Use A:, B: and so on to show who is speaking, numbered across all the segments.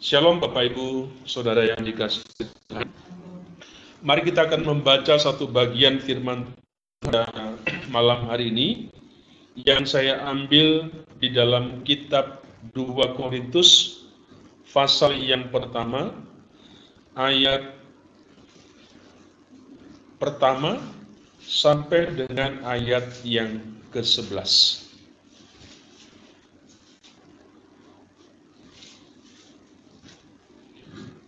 A: Shalom Bapak Ibu, Saudara yang dikasih Tuhan. Mari kita akan membaca satu bagian firman pada malam hari ini yang saya ambil di dalam kitab 2 Korintus pasal yang pertama ayat pertama sampai dengan ayat yang ke-11.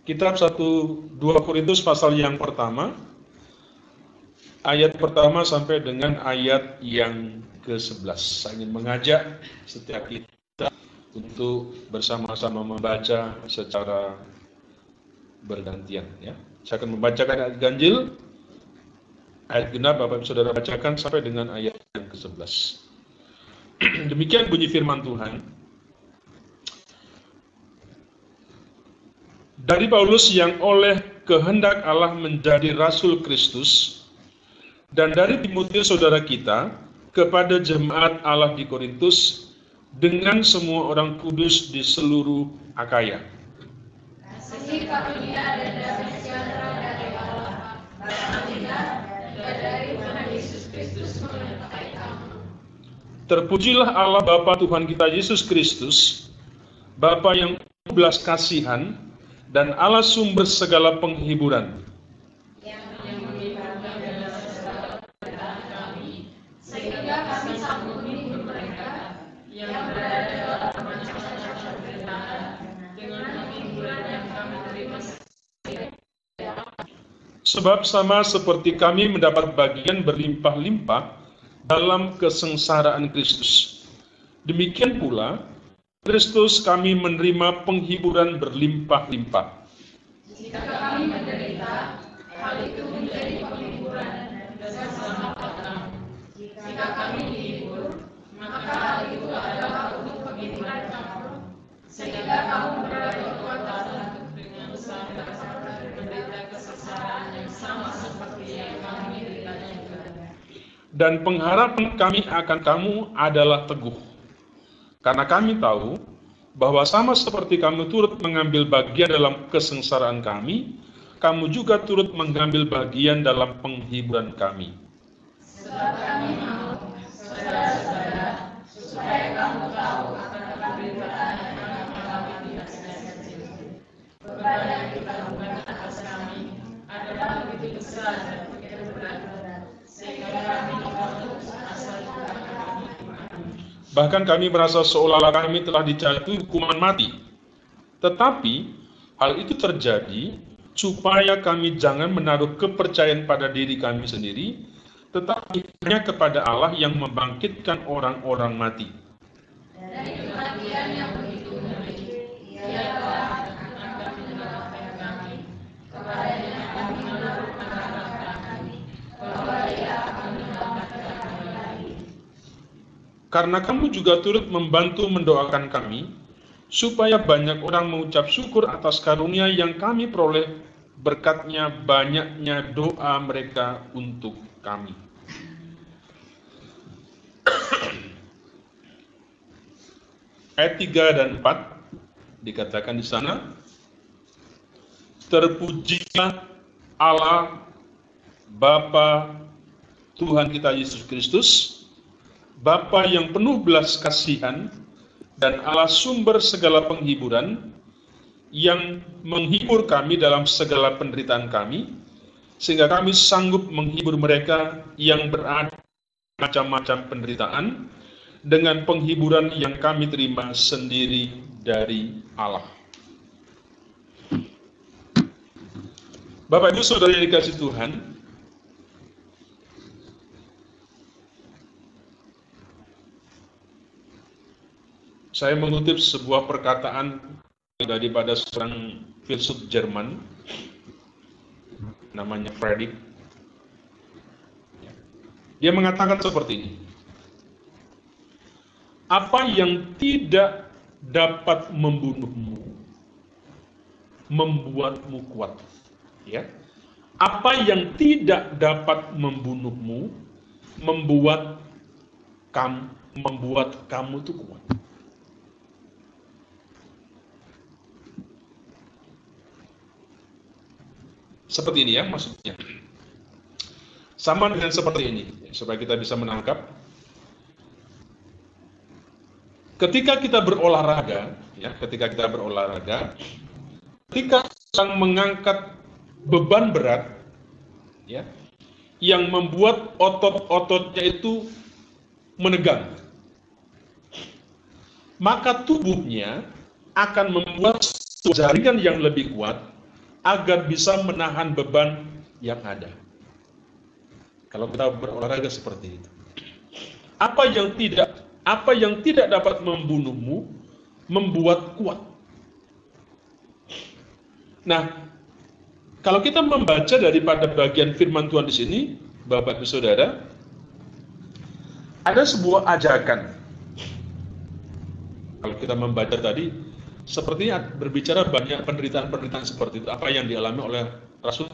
A: Kitab 1 2 Korintus pasal yang pertama ayat pertama sampai dengan ayat yang ke-11. Saya ingin mengajak setiap kita untuk bersama-sama membaca secara bergantian ya. Saya akan membacakan ayat ganjil ayat genap Bapak Ibu Saudara bacakan sampai dengan ayat yang ke-11. Demikian bunyi firman Tuhan. Dari Paulus yang oleh kehendak Allah menjadi Rasul Kristus, dan dari Timotius saudara kita, kepada jemaat Allah di Korintus, dengan semua orang kudus di seluruh Akaya. Terpujilah Allah Bapa Tuhan kita Yesus Kristus, Bapa yang belas kasihan, dan Allah sumber segala penghiburan. Sebab sama seperti kami mendapat bagian berlimpah-limpah dalam kesengsaraan Kristus. Demikian pula Kristus kami menerima penghiburan berlimpah-limpah. Jika kami menderita, hal itu menjadi penghiburan bersama kami. Jika kami dihibur, maka hal itu adalah untuk penghiburan kamu. Sehingga kamu berada kuat dengan usaha dan menderita kesengsaraan yang sama seperti yang kami derita juga. Dan pengharapan kami akan kamu adalah teguh karena kami tahu bahwa sama seperti kami turut mengambil bagian dalam kesengsaraan kami, kamu juga turut mengambil bagian dalam penghiburan kami. Sebab kami mau, saudara-saudara, supaya kamu tahu akan penderitaan yang kami alami di kecil. Beban yang kita lakukan atas kami adalah begitu besar dan begitu berat, sehingga kami harus asal kami Bahkan kami merasa seolah-olah kami telah dijatuhi hukuman mati. Tetapi hal itu terjadi supaya kami jangan menaruh kepercayaan pada diri kami sendiri, tetapi hanya kepada Allah yang membangkitkan orang-orang mati. Karena kamu juga turut membantu mendoakan kami, supaya banyak orang mengucap syukur atas karunia yang kami peroleh berkatnya banyaknya doa mereka untuk kami. Ayat 3 dan 4 dikatakan di sana, Terpujilah Allah Bapa Tuhan kita Yesus Kristus, Bapa yang penuh belas kasihan dan Allah sumber segala penghiburan yang menghibur kami dalam segala penderitaan kami sehingga kami sanggup menghibur mereka yang berada macam-macam penderitaan dengan penghiburan yang kami terima sendiri dari Allah. Bapak Ibu Saudara yang dikasih Tuhan, Saya mengutip sebuah perkataan daripada seorang filsuf Jerman namanya Fredrik. Dia mengatakan seperti ini. Apa yang tidak dapat membunuhmu membuatmu kuat. Ya. Apa yang tidak dapat membunuhmu membuat kamu membuat kamu itu kuat. Seperti ini ya maksudnya. Sama dengan seperti ini, supaya kita bisa menangkap. Ketika kita berolahraga, ya, ketika kita berolahraga, ketika sedang mengangkat beban berat, ya, yang membuat otot-ototnya itu menegang, maka tubuhnya akan membuat jaringan yang lebih kuat agar bisa menahan beban yang ada. Kalau kita berolahraga seperti itu. Apa yang tidak apa yang tidak dapat membunuhmu membuat kuat. Nah, kalau kita membaca daripada bagian firman Tuhan di sini, Bapak Ibu Saudara, ada sebuah ajakan. Kalau kita membaca tadi, sepertinya berbicara banyak penderitaan-penderitaan seperti itu, apa yang dialami oleh Rasul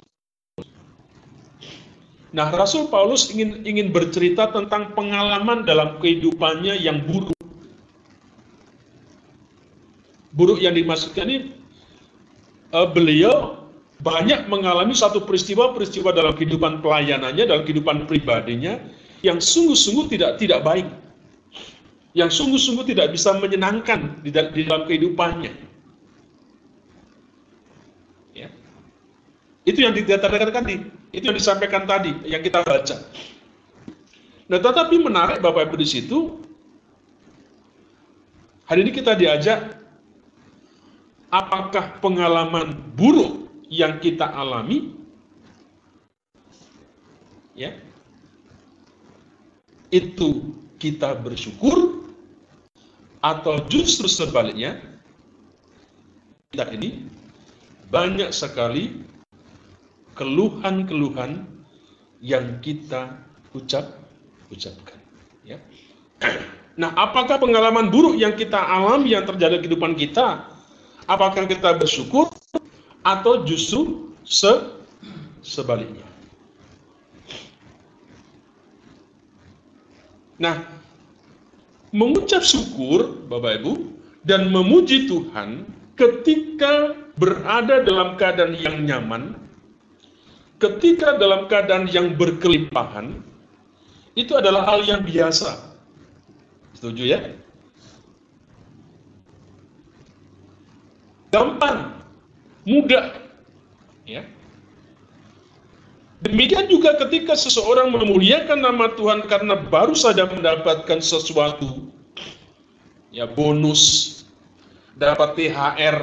A: Nah, Rasul Paulus ingin ingin bercerita tentang pengalaman dalam kehidupannya yang buruk. Buruk yang dimaksudkan ini uh, beliau banyak mengalami satu peristiwa-peristiwa dalam kehidupan pelayanannya, dalam kehidupan pribadinya yang sungguh-sungguh tidak tidak baik. Yang sungguh-sungguh tidak bisa menyenangkan di, dalam kehidupannya. Ya. Itu yang dikatakan tadi itu yang disampaikan tadi, yang kita baca. Nah, tetapi menarik Bapak Ibu di situ, hari ini kita diajak, apakah pengalaman buruk yang kita alami, ya, itu kita bersyukur, atau justru sebaliknya, kita ini banyak sekali keluhan-keluhan yang kita ucap ucapkan ya. Nah, apakah pengalaman buruk yang kita alami yang terjadi di kehidupan kita apakah kita bersyukur atau justru se sebaliknya? Nah, mengucap syukur Bapak Ibu dan memuji Tuhan ketika berada dalam keadaan yang nyaman ketika dalam keadaan yang berkelimpahan, itu adalah hal yang biasa. Setuju ya? Gampang, mudah. Ya. Demikian juga ketika seseorang memuliakan nama Tuhan karena baru saja mendapatkan sesuatu, ya bonus, dapat THR,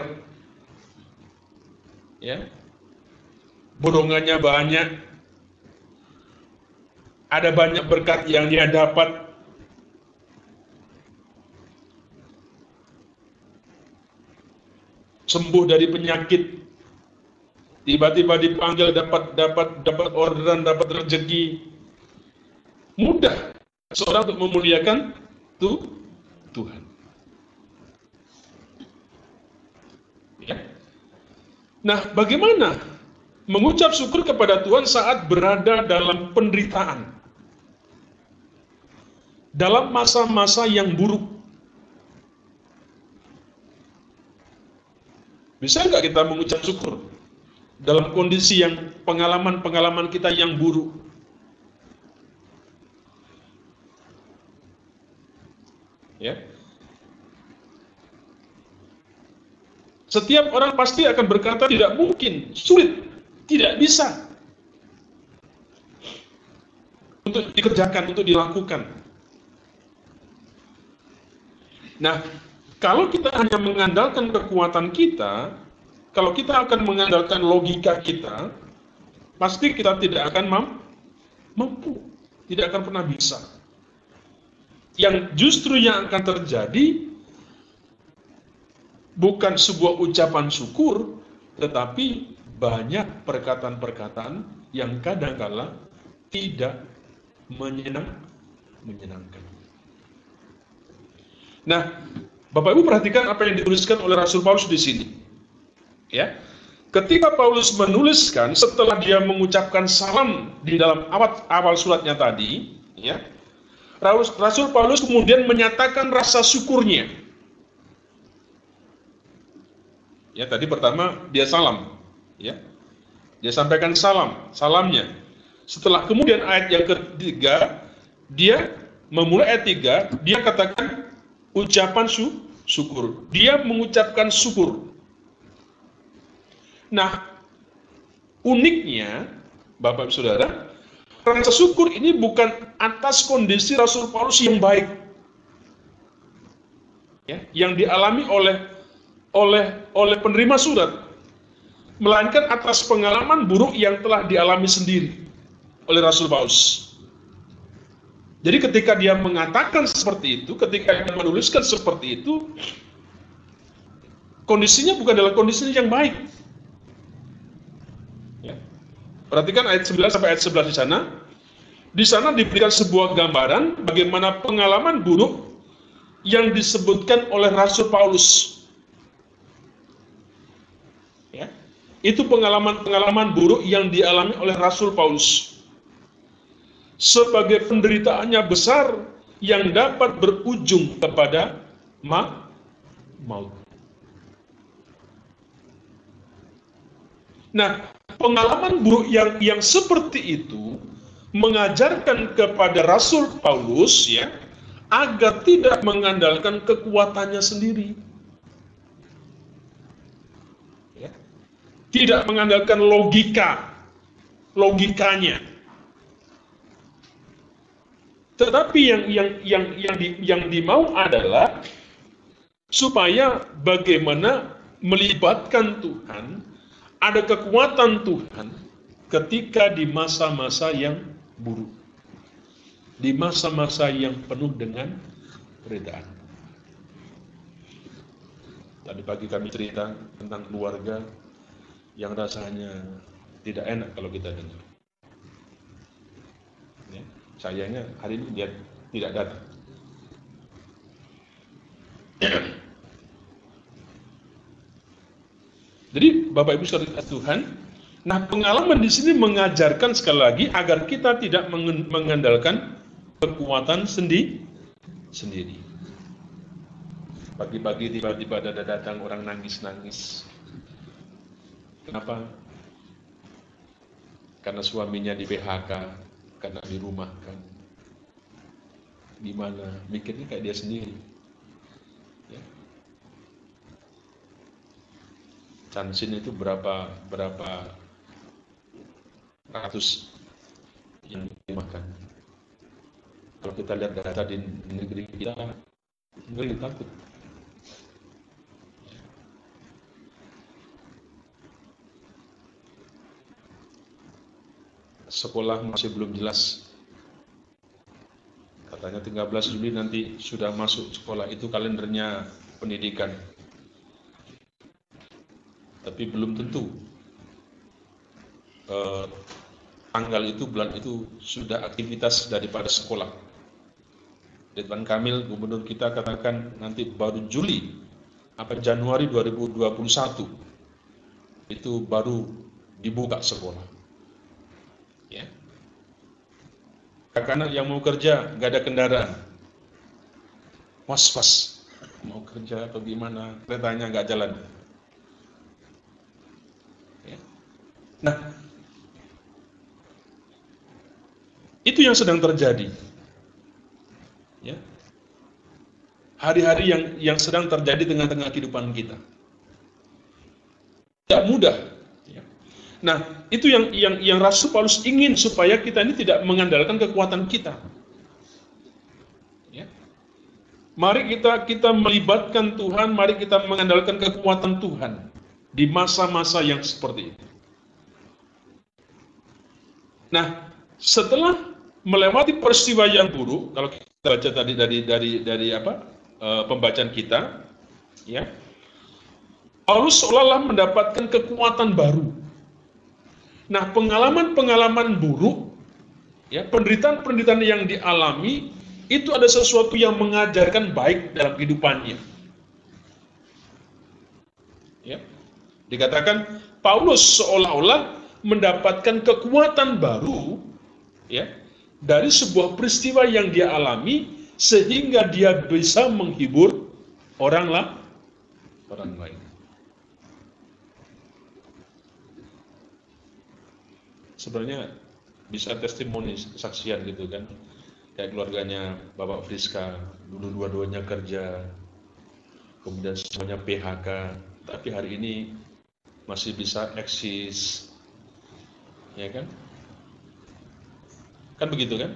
A: ya, borongannya banyak, ada banyak berkat yang dia dapat. Sembuh dari penyakit, tiba-tiba dipanggil dapat dapat dapat orderan, dapat rezeki. Mudah seorang untuk memuliakan tuh Tuhan. Ya. Nah, bagaimana mengucap syukur kepada Tuhan saat berada dalam penderitaan. Dalam masa-masa yang buruk. Bisa nggak kita mengucap syukur dalam kondisi yang pengalaman-pengalaman kita yang buruk? Ya. Setiap orang pasti akan berkata tidak mungkin, sulit tidak bisa. Untuk dikerjakan, untuk dilakukan. Nah, kalau kita hanya mengandalkan kekuatan kita, kalau kita akan mengandalkan logika kita, pasti kita tidak akan mampu, tidak akan pernah bisa. Yang justru yang akan terjadi bukan sebuah ucapan syukur, tetapi banyak perkataan-perkataan yang kadangkala tidak menyenang, menyenangkan. Nah, Bapak Ibu perhatikan apa yang dituliskan oleh Rasul Paulus di sini. Ya. Ketika Paulus menuliskan setelah dia mengucapkan salam di dalam awal, awal suratnya tadi, ya. Rasul Paulus kemudian menyatakan rasa syukurnya. Ya, tadi pertama dia salam, ya. Dia sampaikan salam, salamnya. Setelah kemudian ayat yang ketiga, dia memulai ayat tiga, dia katakan ucapan syukur. Dia mengucapkan syukur. Nah, uniknya, Bapak Saudara, rasa syukur ini bukan atas kondisi Rasul Paulus yang baik. Ya, yang dialami oleh oleh oleh penerima surat, melainkan atas pengalaman buruk yang telah dialami sendiri oleh Rasul Paulus. Jadi ketika dia mengatakan seperti itu, ketika dia menuliskan seperti itu, kondisinya bukan dalam kondisi yang baik. Perhatikan ayat 9 sampai ayat 11 di sana. Di sana diberikan sebuah gambaran bagaimana pengalaman buruk yang disebutkan oleh Rasul Paulus. Ya. Itu pengalaman-pengalaman buruk yang dialami oleh Rasul Paulus sebagai penderitaannya besar yang dapat berujung kepada ma maut. Nah, pengalaman buruk yang yang seperti itu mengajarkan kepada Rasul Paulus ya agar tidak mengandalkan kekuatannya sendiri. Ya. Tidak mengandalkan logika logikanya tetapi yang yang yang yang di, yang dimau adalah supaya bagaimana melibatkan Tuhan, ada kekuatan Tuhan ketika di masa-masa yang buruk. Di masa-masa yang penuh dengan perbedaan. Tadi pagi kami cerita tentang keluarga yang rasanya tidak enak kalau kita dengar. Sayangnya hari ini dia tidak datang. Jadi Bapak Ibu Saudara Tuhan, nah pengalaman di sini mengajarkan sekali lagi agar kita tidak mengandalkan kekuatan sendi sendiri. Pagi-pagi tiba-tiba ada datang orang nangis-nangis. Kenapa? Karena suaminya di PHK, karena di rumah kan gimana mikirnya kayak dia sendiri Chansin itu berapa berapa ratus yang dimakan kalau kita lihat data di negeri kita ngeri takut sekolah masih belum jelas. Katanya 13 Juli nanti sudah masuk sekolah itu kalendernya pendidikan. Tapi belum tentu eh, tanggal itu bulan itu sudah aktivitas daripada sekolah. Ridwan Kamil gubernur kita katakan nanti baru Juli apa Januari 2021 itu baru dibuka sekolah. Ya. Kakak yang mau kerja nggak ada kendaraan, was-was mau kerja atau gimana keretanya nggak jalan. Nah, itu yang sedang terjadi. Ya. Hari-hari yang yang sedang terjadi di tengah-tengah kehidupan kita. Tidak mudah Nah, itu yang yang yang Rasul Paulus ingin supaya kita ini tidak mengandalkan kekuatan kita. Ya. Mari kita kita melibatkan Tuhan, mari kita mengandalkan kekuatan Tuhan di masa-masa yang seperti itu. Nah, setelah melewati peristiwa yang buruk, kalau kita baca tadi dari dari dari apa e, pembacaan kita, ya, Paulus seolah-olah mendapatkan kekuatan baru Nah, pengalaman-pengalaman buruk, ya, penderitaan-penderitaan yang dialami itu ada sesuatu yang mengajarkan baik dalam kehidupannya. Ya. Dikatakan Paulus seolah-olah mendapatkan kekuatan baru ya dari sebuah peristiwa yang dia alami sehingga dia bisa menghibur orang lah orang lain. sebenarnya bisa testimoni kesaksian gitu kan kayak keluarganya Bapak Friska dulu dua-duanya kerja kemudian semuanya PHK tapi hari ini masih bisa eksis ya kan kan begitu kan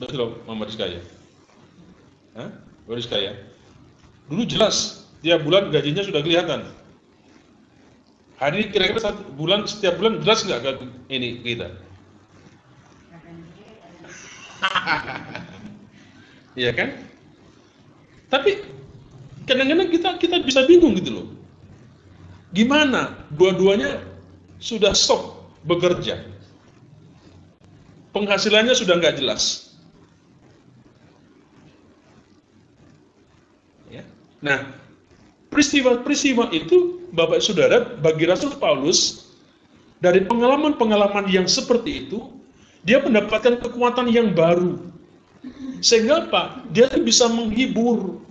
A: betul loh Mama Rizka ya Hah? Dulu jelas tiap bulan gajinya sudah kelihatan hari ini kira-kira satu bulan setiap bulan jelas nggak ini kita Iya kan? Tapi kadang-kadang kita kita bisa bingung gitu loh. Gimana dua-duanya sudah stop bekerja. Penghasilannya sudah nggak jelas. Ya. Nah, peristiwa-peristiwa itu Bapak Saudara bagi Rasul Paulus dari pengalaman-pengalaman yang seperti itu dia mendapatkan kekuatan yang baru sehingga apa? Dia bisa menghibur.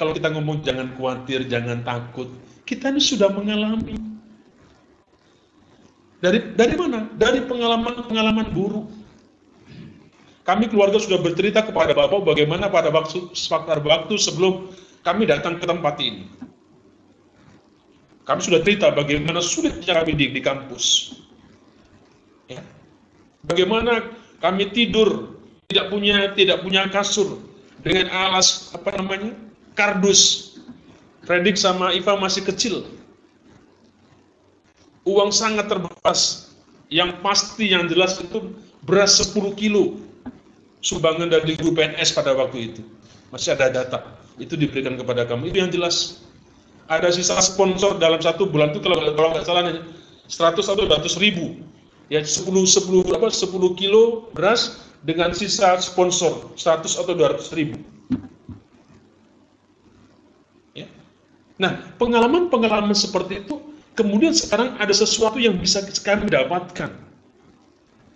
A: Kalau kita ngomong jangan khawatir, jangan takut, kita ini sudah mengalami. Dari dari mana? Dari pengalaman-pengalaman buruk. Kami keluarga sudah bercerita kepada Bapak bagaimana pada waktu waktu sebelum kami datang ke tempat ini. Kami sudah cerita bagaimana sulitnya kami di, di kampus. Ya. Bagaimana kami tidur tidak punya tidak punya kasur dengan alas apa namanya kardus. Redik sama Iva masih kecil. Uang sangat terbatas. Yang pasti yang jelas itu beras 10 kilo sumbangan dari guru PNS pada waktu itu. Masih ada data. Itu diberikan kepada kamu. Itu yang jelas ada sisa sponsor dalam satu bulan itu kalau kalau nggak salah 100 atau 200 ribu ya 10 10 apa 10 kilo beras dengan sisa sponsor 100 atau 200 ribu ya nah pengalaman-pengalaman seperti itu kemudian sekarang ada sesuatu yang bisa kami dapatkan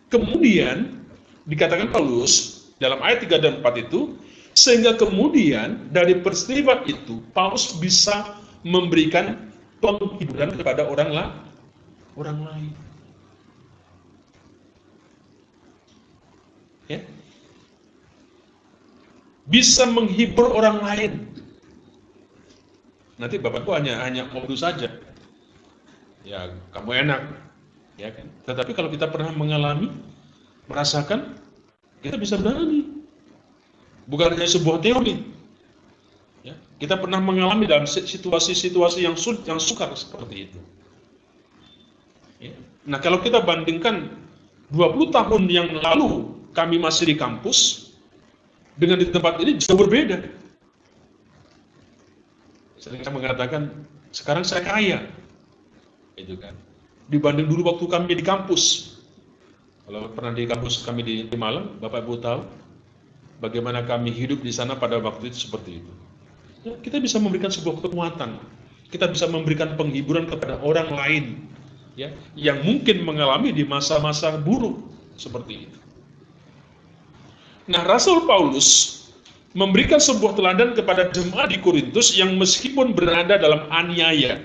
A: kemudian dikatakan Paulus dalam ayat 3 dan 4 itu sehingga kemudian dari peristiwa itu Paulus bisa memberikan penghiburan kepada orang lain. Orang lain. Ya. Bisa menghibur orang lain. Nanti bapakku hanya hanya modus saja. Ya, kamu enak. Ya kan? Tetapi kalau kita pernah mengalami, merasakan, kita bisa berani. Bukan hanya sebuah teori, kita pernah mengalami dalam situasi-situasi yang sulit, yang sukar seperti itu. Ya. Nah, kalau kita bandingkan 20 tahun yang lalu kami masih di kampus, dengan di tempat ini jauh berbeda. Sering saya mengatakan, sekarang saya kaya. Itu kan. Dibanding dulu waktu kami di kampus. Kalau pernah di kampus kami di, di Malang, Bapak Ibu tahu bagaimana kami hidup di sana pada waktu itu seperti itu ya, kita bisa memberikan sebuah kekuatan. Kita bisa memberikan penghiburan kepada orang lain ya yang mungkin mengalami di masa-masa buruk seperti itu. Nah, Rasul Paulus memberikan sebuah teladan kepada jemaat di Korintus yang meskipun berada dalam aniaya,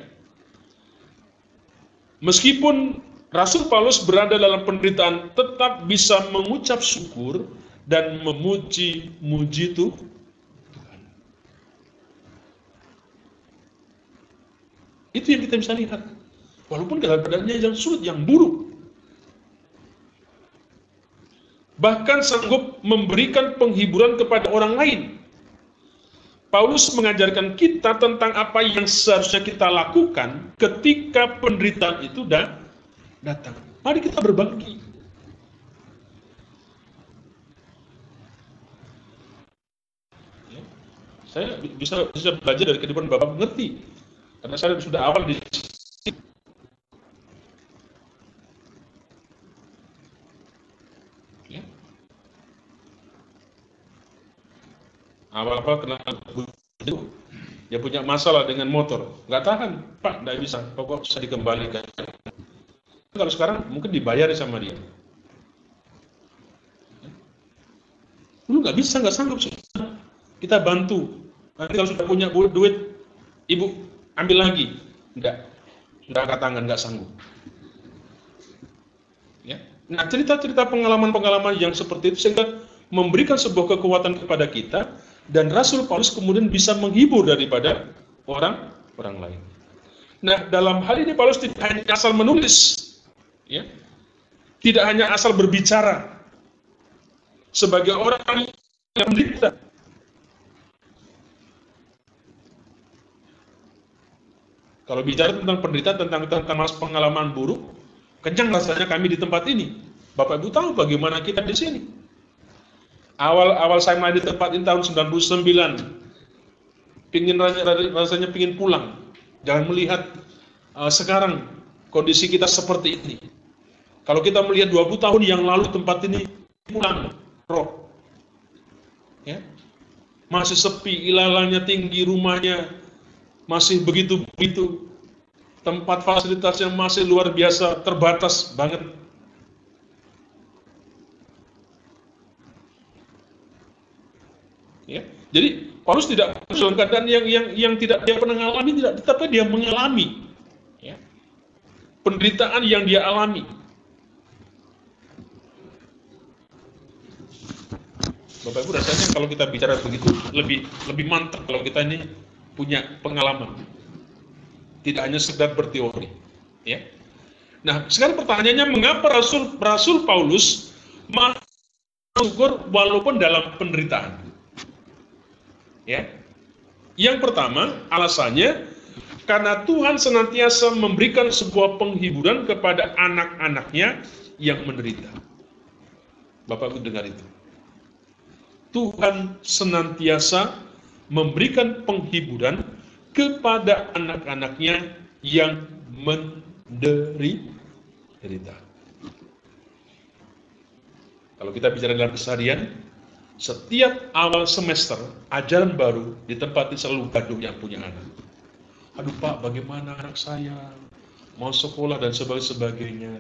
A: meskipun Rasul Paulus berada dalam penderitaan, tetap bisa mengucap syukur dan memuji-muji Tuhan Itu yang kita bisa lihat. Walaupun keadaannya yang sulit, yang buruk. Bahkan sanggup memberikan penghiburan kepada orang lain. Paulus mengajarkan kita tentang apa yang seharusnya kita lakukan ketika penderitaan itu datang. Mari kita berbagi. Ya. Saya bisa bisa belajar dari kehidupan Bapak mengerti karena saya sudah awal di awal-awal kena itu dia punya masalah dengan motor. Nggak tahan. Pak nggak bisa. Pokok bisa dikembalikan. Kalau sekarang mungkin dibayar sama dia. Dulu nggak bisa nggak sanggup. Kita bantu. Nanti kalau sudah punya duit, ibu ambil lagi. Enggak, enggak angkat tangan, enggak sanggup. Ya. Nah cerita-cerita pengalaman-pengalaman yang seperti itu sehingga memberikan sebuah kekuatan kepada kita dan Rasul Paulus kemudian bisa menghibur daripada orang orang lain. Nah dalam hal ini Paulus tidak hanya asal menulis, ya, tidak hanya asal berbicara sebagai orang yang menderita. Kalau bicara tentang penderitaan, tentang tentang mas pengalaman buruk, kencang rasanya kami di tempat ini. Bapak Ibu tahu bagaimana kita di sini. Awal-awal saya main di tempat ini tahun 99, pingin rasanya pingin pulang. Jangan melihat uh, sekarang kondisi kita seperti ini. Kalau kita melihat 20 tahun yang lalu tempat ini pulang, roh. Ya. Masih sepi, ilalannya tinggi rumahnya, masih begitu-begitu. Tempat fasilitasnya masih luar biasa, terbatas banget. Ya. Jadi Paulus tidak dalam keadaan yang yang yang tidak dia pernah mengalami tidak, tetapi dia mengalami ya. penderitaan yang dia alami. Bapak Ibu rasanya kalau kita bicara begitu lebih lebih mantap kalau kita ini punya pengalaman. Tidak hanya sekedar berteori, ya. Nah, sekarang pertanyaannya mengapa Rasul Rasul Paulus masuk walaupun dalam penderitaan? Ya. Yang pertama, alasannya karena Tuhan senantiasa memberikan sebuah penghiburan kepada anak-anaknya yang menderita. Bapak Ibu dengar itu. Tuhan senantiasa memberikan penghiburan kepada anak-anaknya yang menderita. Kalau kita bicara dalam keseharian, setiap awal semester ajaran baru di tempat ini selalu gaduh yang punya anak. Aduh Pak, bagaimana anak saya? Mau sekolah dan sebagainya.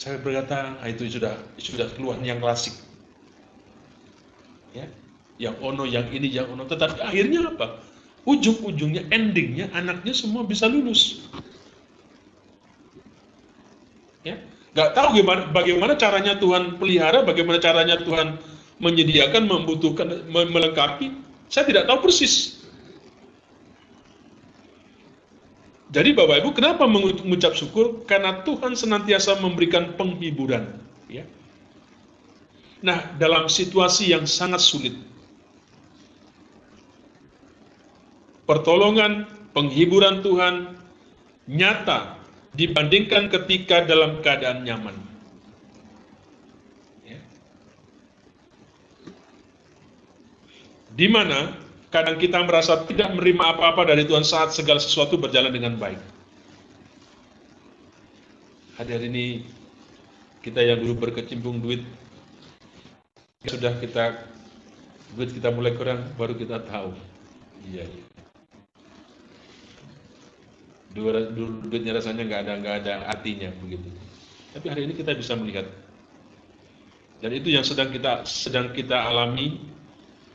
A: Saya berkata, ah, itu sudah sudah keluhan yang klasik. Ya yang ono yang ini yang ono. Tetapi akhirnya apa? Ujung-ujungnya endingnya anaknya semua bisa lulus. Ya nggak tahu gimana bagaimana caranya Tuhan pelihara bagaimana caranya Tuhan menyediakan membutuhkan melengkapi saya tidak tahu persis. Jadi Bapak Ibu kenapa mengucap syukur? Karena Tuhan senantiasa memberikan penghiburan ya. Nah, dalam situasi yang sangat sulit, pertolongan, penghiburan Tuhan nyata dibandingkan ketika dalam keadaan nyaman. Di mana kadang kita merasa tidak menerima apa-apa dari Tuhan saat segala sesuatu berjalan dengan baik. Hadir ini kita yang dulu berkecimpung duit sudah kita duit kita mulai kurang baru kita tahu. Iya dulu duitnya rasanya nggak ada nggak ada artinya begitu. Tapi hari ini kita bisa melihat. Dan itu yang sedang kita sedang kita alami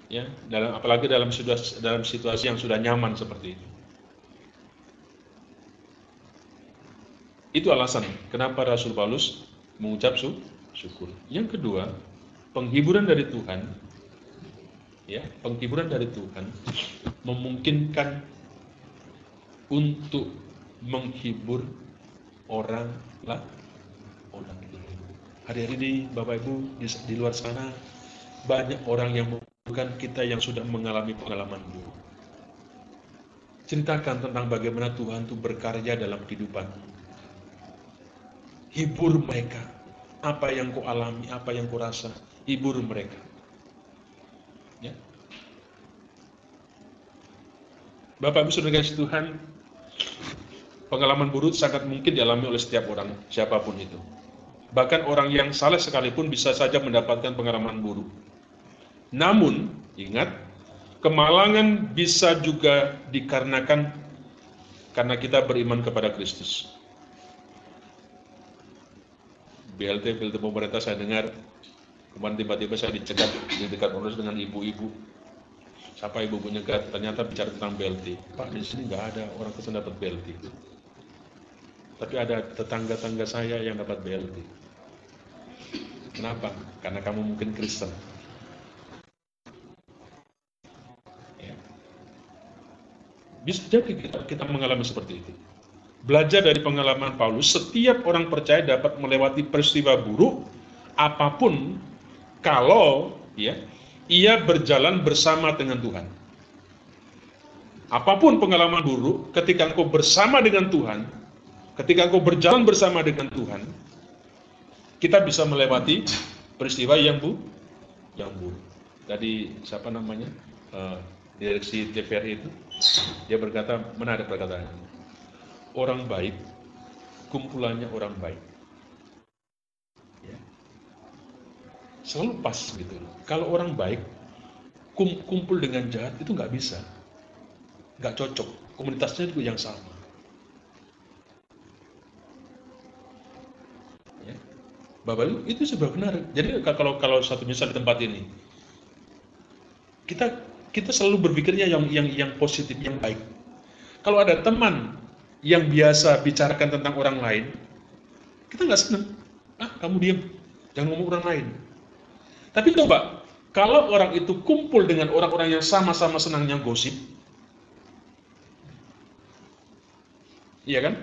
A: ya dalam apalagi dalam sudah dalam situasi yang sudah nyaman seperti itu itu alasan kenapa Rasul Paulus mengucap syukur yang kedua penghiburan dari Tuhan ya penghiburan dari Tuhan memungkinkan untuk menghibur orang lah orang. Hari-hari ini Bapak Ibu di, di luar sana banyak orang yang bukan kita yang sudah mengalami pengalaman buruk. Ceritakan tentang bagaimana Tuhan itu berkarya dalam kehidupan. Hibur mereka. Apa yang kau alami, apa yang kau rasa hibur mereka. Ya. Bapak Ibu Saudara Tuhan, pengalaman buruk sangat mungkin dialami oleh setiap orang, siapa pun itu. Bahkan orang yang salah sekalipun bisa saja mendapatkan pengalaman buruk. Namun, ingat, kemalangan bisa juga dikarenakan karena kita beriman kepada Kristus. BLT, BLT pemerintah saya dengar Kemarin tiba-tiba saya dicegat di dekat Unus dengan ibu-ibu. Siapa ibu punya nyegat, ternyata bicara tentang BLT. Pak, di sini nggak ada orang Kristen dapat BLT. Tapi ada tetangga-tangga saya yang dapat BLT. Kenapa? Karena kamu mungkin Kristen. Bisa jadi kita, kita mengalami seperti itu. Belajar dari pengalaman Paulus, setiap orang percaya dapat melewati peristiwa buruk apa pun kalau ya ia berjalan bersama dengan Tuhan. Apa pun pengalaman buruk, ketika engkau bersama dengan Tuhan, ketika engkau berjalan bersama dengan Tuhan, kita bisa melewati peristiwa yang bu, yang buruk. Tadi siapa namanya uh, direksi TVRI itu, dia berkata menarik perkataan orang baik, kumpulannya orang baik. selalu pas gitu Kalau orang baik kumpul dengan jahat itu nggak bisa, nggak cocok. Komunitasnya juga yang sama. Ya. Bapak itu sebuah. Jadi kalau kalau satu misal di tempat ini, kita kita selalu berpikirnya yang yang yang positif, yang baik. Kalau ada teman yang biasa bicarakan tentang orang lain, kita nggak senang. Ah, kamu diam, jangan ngomong orang lain. Tapi coba, kalau orang itu kumpul dengan orang-orang yang sama-sama senangnya gosip, iya kan?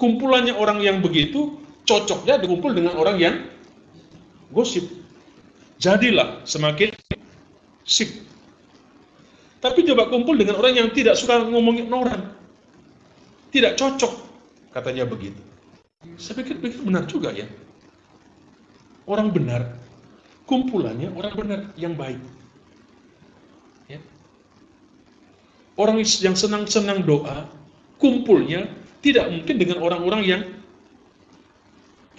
A: Kumpulannya orang yang begitu, cocoknya dikumpul dengan orang yang gosip. Jadilah semakin sip. Tapi coba kumpul dengan orang yang tidak suka ngomongin orang. Tidak cocok, katanya begitu. Saya pikir, pikir benar juga ya. Orang benar kumpulannya orang benar yang baik. Ya. Orang yang senang-senang doa, kumpulnya tidak mungkin dengan orang-orang yang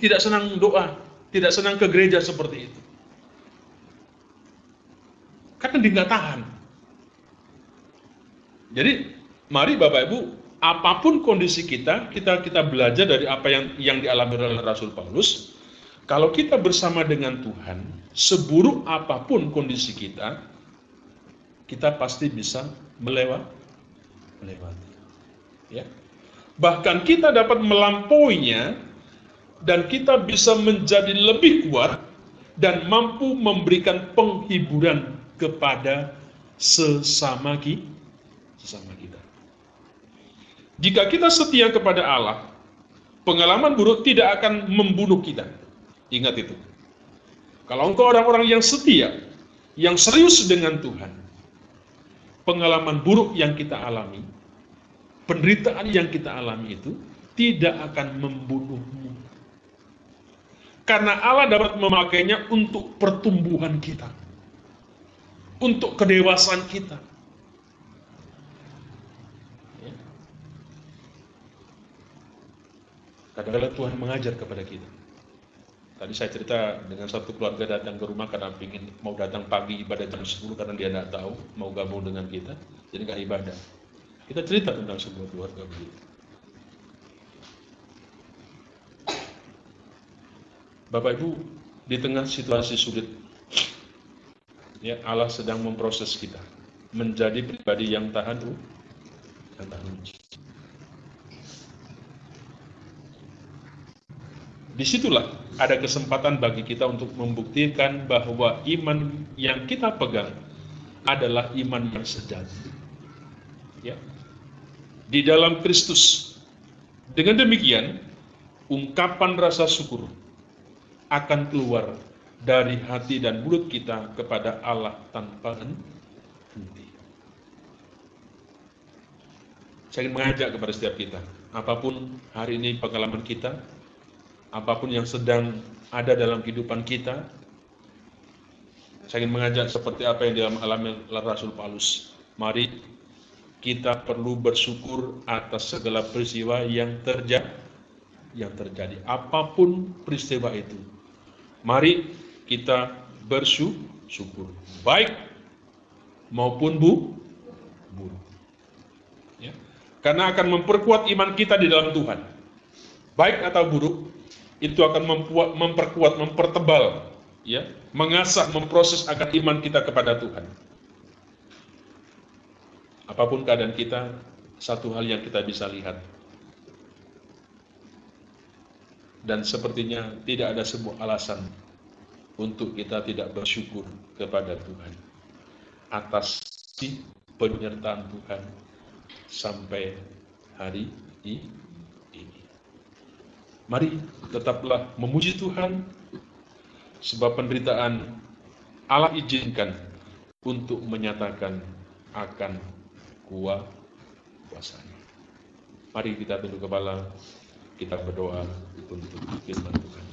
A: tidak senang doa, tidak senang ke gereja seperti itu. Karena dia nggak tahan. Jadi, mari Bapak Ibu, apa pun kondisi kita, kita kita belajar dari apa yang yang dialami oleh Rasul Paulus, kalau kita bersama dengan Tuhan, seburuk apa pun kondisi kita, kita pasti bisa melewati. melewati. Ya. Bahkan kita dapat melampauinya dan kita bisa menjadi lebih kuat dan mampu memberikan penghiburan kepada sesama kita. Sesama kita. Jika kita setia kepada Allah, pengalaman buruk tidak akan membunuh kita Ingat itu. Kalau engkau orang-orang yang setia, yang serius dengan Tuhan, pengalaman buruk yang kita alami, penderitaan yang kita alami itu tidak akan membunuhmu. Karena Allah dapat memakainya untuk pertumbuhan kita. Untuk kedewasaan kita. Kadang-kadang Tuhan mengajar kepada kita. Tadi saya cerita dengan satu keluarga datang ke rumah karena ingin mau datang pagi ibadah jam 10 karena dia tidak tahu mau gabung dengan kita, jadi nggak ibadah. Kita cerita tentang sebuah keluarga begitu. Bapak Ibu, di tengah situasi sulit, ya Allah sedang memproses kita menjadi pribadi yang tahan, yang tahan uji. Di situlah ada kesempatan bagi kita untuk membuktikan bahwa iman yang kita pegang adalah iman yang sejati. Ya. Di dalam Kristus. Dengan demikian, ungkapan rasa syukur akan keluar dari hati dan mulut kita kepada Allah tanpa henti. Saya ingin mengajak kepada setiap kita, apa pun hari ini pengalaman kita, apa pun yang sedang ada dalam kehidupan kita, saya ingin mengajak seperti apa yang dialami oleh Rasul Paulus. Mari kita perlu bersyukur atas segala peristiwa yang terjadi. Yang terjadi, apa pun peristiwa itu, mari kita bersyukur, baik maupun bu, buruk. Ya. Karena akan memperkuat iman kita di dalam Tuhan. Baik atau buruk, itu akan mempuat, memperkuat, mempertebal, ya, mengasah, memproses akan iman kita kepada Tuhan. Apa pun keadaan kita, satu hal yang kita bisa lihat. Dan sepertinya tidak ada sebuah alasan untuk kita tidak bersyukur kepada Tuhan atas penyertaan Tuhan sampai hari ini. Mari tetaplah memuji Tuhan sebab penderitaan Allah izinkan untuk menyatakan akan kuasanya. Mari kita tunduk kepala, kita berdoa untuk firman Tuhan.